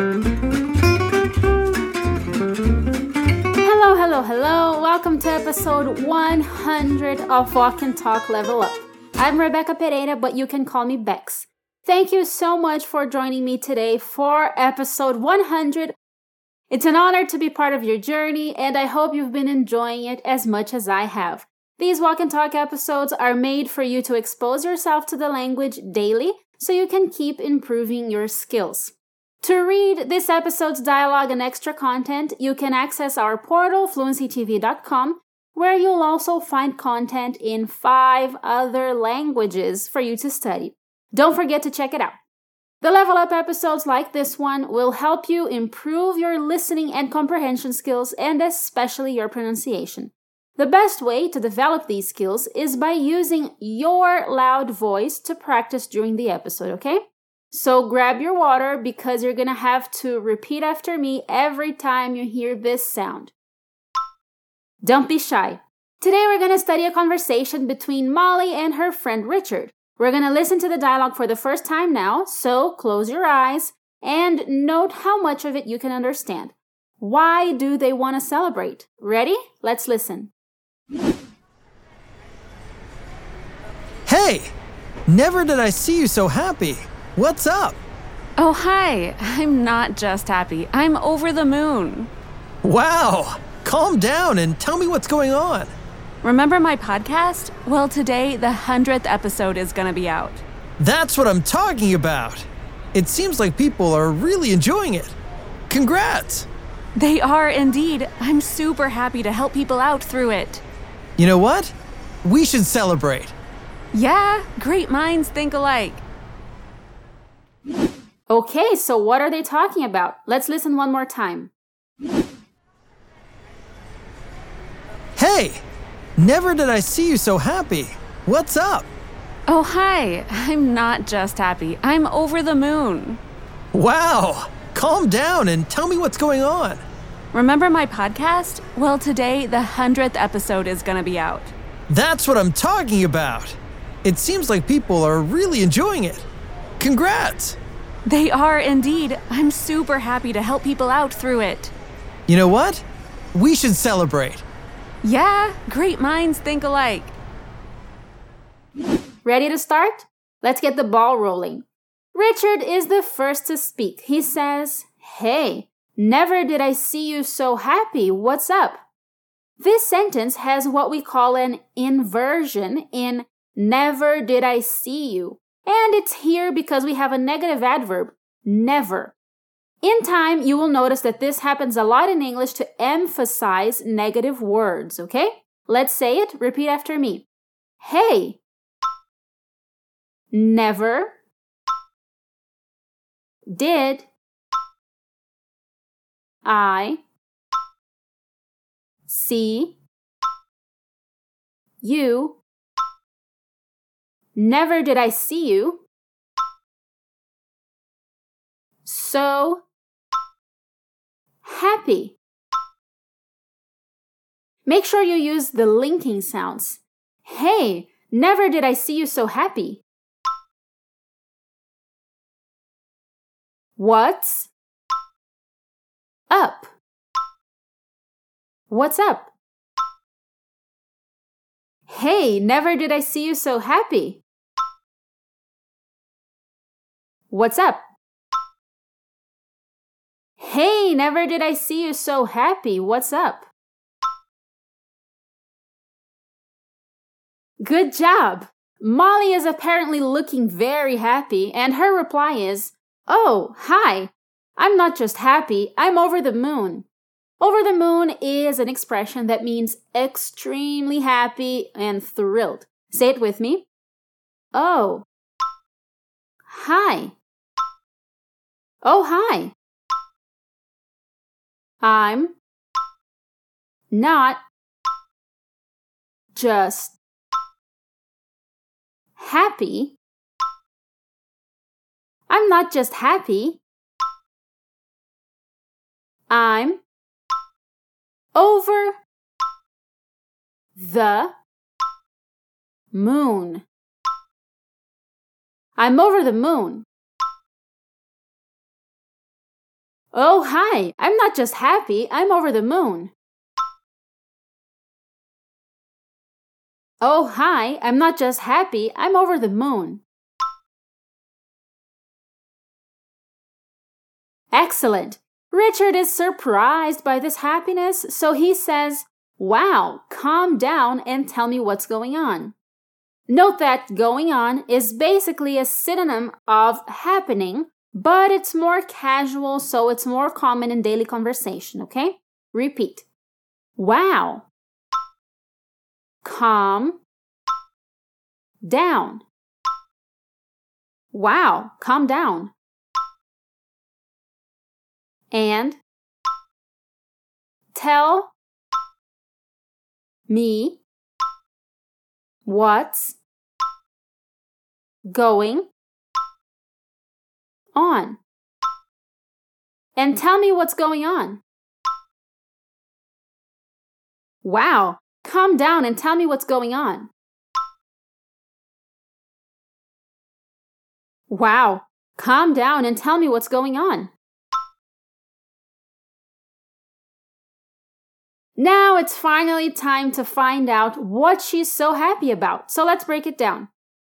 Hello, hello, hello. Welcome to episode 100 of Walk and Talk Level Up. I'm Rebecca Pereira, but you can call me Bex. Thank you so much for joining me today for episode 100. It's an honor to be part of your journey, and I hope you've been enjoying it as much as I have. These Walk and Talk episodes are made for you to expose yourself to the language daily so you can keep improving your skills. To read this episode's dialogue and extra content, you can access our portal, fluencytv.com, where you'll also find content in five other languages for you to study. Don't forget to check it out. The level up episodes like this one will help you improve your listening and comprehension skills and especially your pronunciation. The best way to develop these skills is by using your loud voice to practice during the episode, okay? So grab your water because you're gonna have to repeat after me every time you hear this sound. Don't be shy. Today we're gonna study a conversation between Molly and her friend Richard. We're gonna listen to the dialogue for the first time now, so close your eyes and note how much of it you can understand. Why do they wanna celebrate? Ready? Let's listen. Hey! Never did I see you so happy. What's up? Oh, hi. I'm not just happy. I'm over the moon. Wow! Calm down and tell me what's going on. Remember my podcast? Well, today the 100th episode is going to be out. That's what I'm talking about. It seems like people are really enjoying it. Congrats! They are indeed. I'm super happy to help people out through it. You know what? We should celebrate. Yeah, great minds think alike. Okay, so what are they talking about? Let's listen one more time. Hey! Never did I see you so happy. What's up? Oh, hi. I'm not just happy. I'm over the moon. Wow! Calm down and tell me what's going on. Remember my podcast? Well, today the 100th episode is going to be out. That's what I'm talking about. It seems like people are really enjoying it. Congrats! They are indeed. I'm super happy to help people out through it. You know what? We should celebrate. Yeah, great minds think alike. Ready to start? Let's get the ball rolling. Richard is the first to speak. He says, Hey, never did I see you so happy. What's up? This sentence has what we call an inversion in never did I see you. And it's here because we have a negative adverb, never. In time, you will notice that this happens a lot in English to emphasize negative words, okay? Let's say it. Repeat after me. Hey. Never. Did. I. See. You. Never did I see you. So happy. Make sure you use the linking sounds. Hey, never did I see you so happy. What's up? What's up? Hey, never did I see you so happy. What's up? Hey, never did I see you so happy. What's up? Good job! Molly is apparently looking very happy, and her reply is, Oh, hi! I'm not just happy, I'm over the moon. Over the moon is an expression that means extremely happy and thrilled. Say it with me. Oh. Hi. Oh, hi. I'm not just happy. I'm not just happy. I'm over the moon. I'm over the moon. Oh, hi. I'm not just happy, I'm over the moon. Oh, hi. I'm not just happy, I'm over the moon. Excellent. Richard is surprised by this happiness, so he says, Wow, calm down and tell me what's going on. Note that going on is basically a synonym of happening, but it's more casual, so it's more common in daily conversation, okay? Repeat. Wow. Calm down. Wow, calm down. And tell me what's going on. And hmm. tell me what's going on. Wow, calm down and tell me what's going on. Wow, calm down and tell me what's going on. Now it's finally time to find out what she's so happy about. So let's break it down.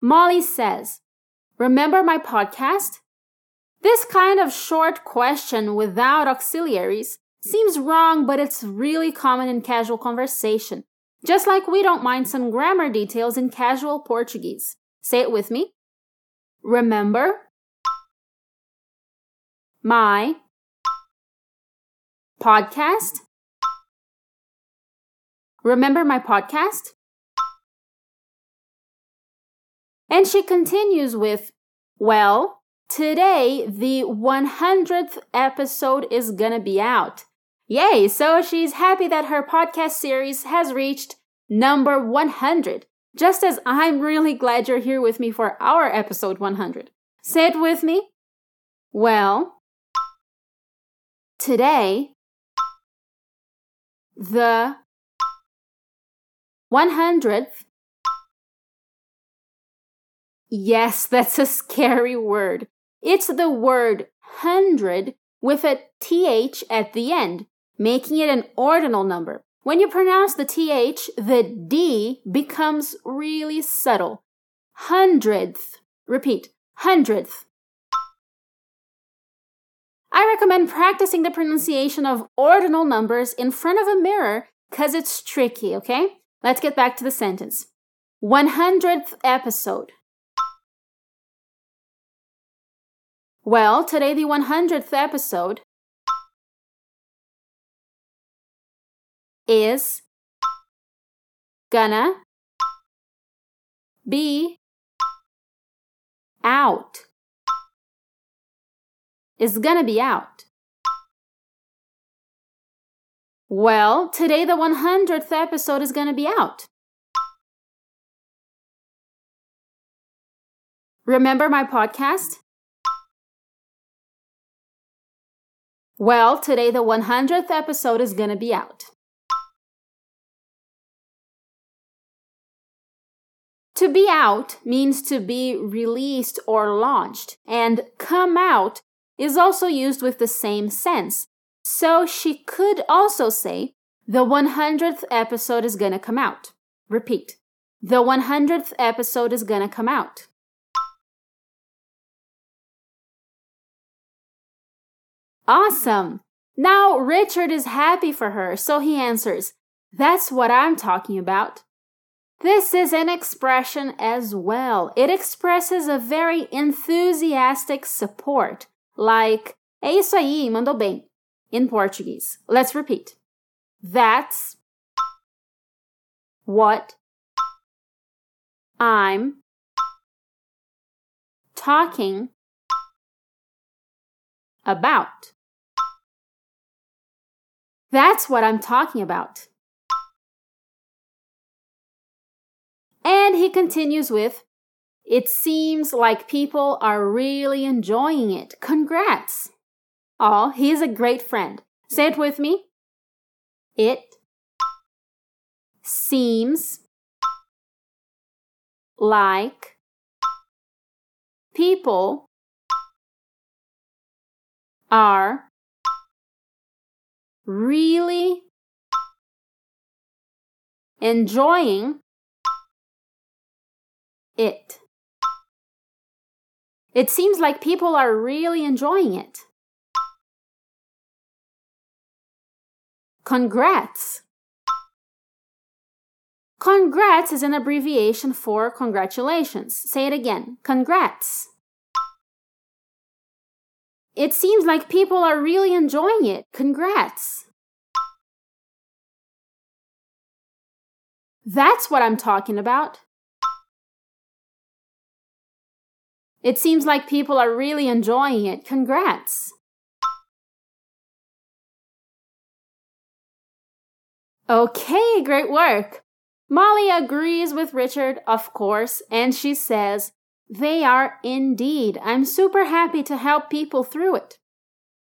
Molly says, Remember my podcast? This kind of short question without auxiliaries seems wrong, but it's really common in casual conversation. Just like we don't mind some grammar details in casual Portuguese. Say it with me. Remember my podcast? Remember my podcast? And she continues with, Well, today the 100th episode is gonna be out. Yay! So she's happy that her podcast series has reached number 100, just as I'm really glad you're here with me for our episode 100. Say it with me. Well, today the 100th. Yes, that's a scary word. It's the word hundred with a th at the end, making it an ordinal number. When you pronounce the th, the d becomes really subtle. Hundredth. Repeat, hundredth. I recommend practicing the pronunciation of ordinal numbers in front of a mirror because it's tricky, okay? Let's get back to the sentence. 100th episode. Well, today, the 100th episode is gonna be out. Is gonna be out. Well, today the 100th episode is to be out. Remember my podcast? Well, today the 100th episode is going to be out. To be out means to be released or launched, and come out is also used with the same sense. So she could also say, the 100th episode is gonna come out. Repeat. The 100th episode is gonna come out. Awesome! Now Richard is happy for her, so he answers, That's what I'm talking about. This is an expression as well. It expresses a very enthusiastic support, like, é isso aí, mandou bem in Portuguese. Let's repeat. That's what I'm talking about. That's what I'm talking about. And he continues with, It seems like people are really enjoying it. Congrats! Oh, he's a great friend. Say it with me. It seems like people are really enjoying it. It seems like people are really enjoying it. Congrats. Congrats is an abbreviation for congratulations. Say it again. Congrats. It seems like people are really enjoying it. Congrats. That's what I'm talking about. It seems like people are really enjoying it. Congrats. Okay, great work. Molly agrees with Richard, of course, and she says, They are indeed. I'm super happy to help people through it.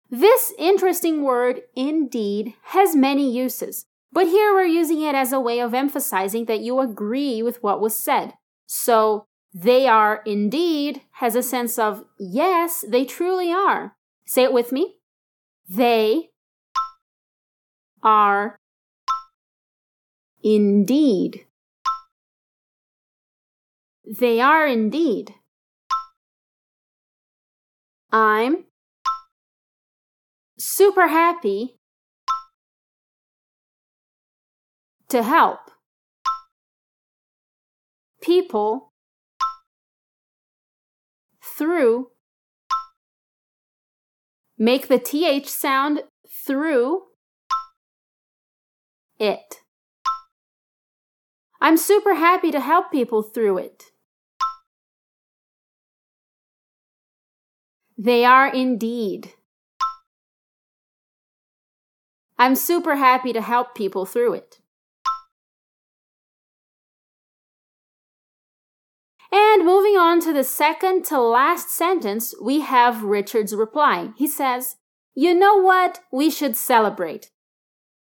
This interesting word, indeed, has many uses, but here we're using it as a way of emphasizing that you agree with what was said. So, they are indeed has a sense of, yes, they truly are. Say it with me. They are indeed. They are indeed. I'm super happy to help people through make the th sound through it. I'm super happy to help people through it. They are indeed. I'm super happy to help people through it. And moving on to the second to last sentence, we have Richard's reply. He says, You know what? We should celebrate.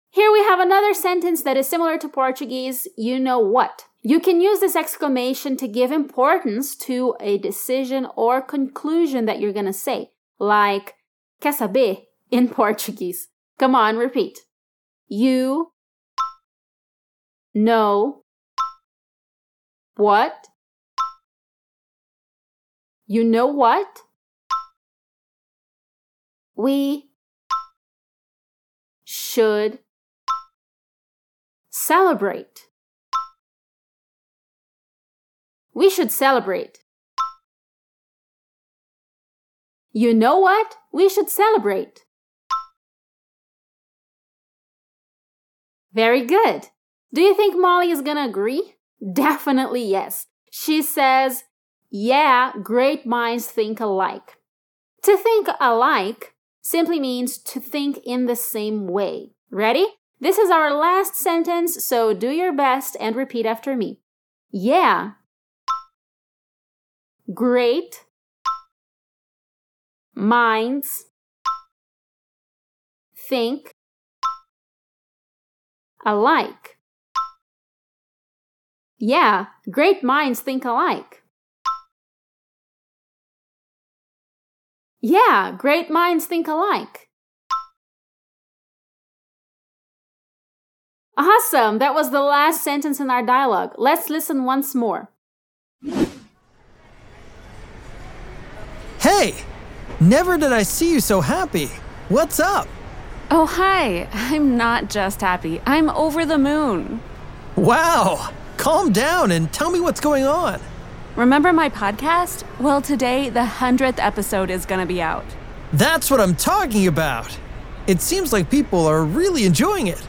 Here we have another sentence that is similar to Portuguese, you know what. You can use this exclamation to give importance to a decision or conclusion that you're going to say, like, quer saber in Portuguese. Come on, repeat. You know what? You know what? We should Celebrate. We should celebrate. You know what? We should celebrate. Very good. Do you think Molly is gonna agree? Definitely yes. She says, Yeah, great minds think alike. To think alike simply means to think in the same way. Ready? This is our last sentence, so do your best and repeat after me. Yeah. Great. Minds. Think. Alike. Yeah, great minds think alike. Yeah, great minds think alike. Awesome! That was the last sentence in our dialogue. Let's listen once more. Hey! Never did I see you so happy. What's up? Oh, hi. I'm not just happy, I'm over the moon. Wow! Calm down and tell me what's going on. Remember my podcast? Well, today the 100th episode is going to be out. That's what I'm talking about. It seems like people are really enjoying it.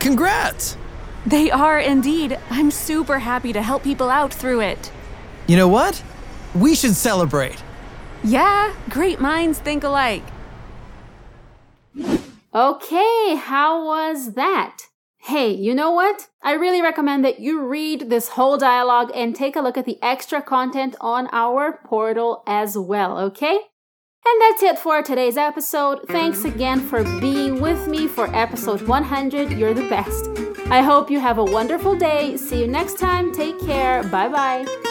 Congrats! They are indeed. I'm super happy to help people out through it. You know what? We should celebrate. Yeah, great minds think alike. Okay, how was that? Hey, you know what? I really recommend that you read this whole dialogue and take a look at the extra content on our portal as well, okay? And that's it for today's episode. Thanks again for being with me for episode 100. You're the best. I hope you have a wonderful day. See you next time. Take care. Bye bye.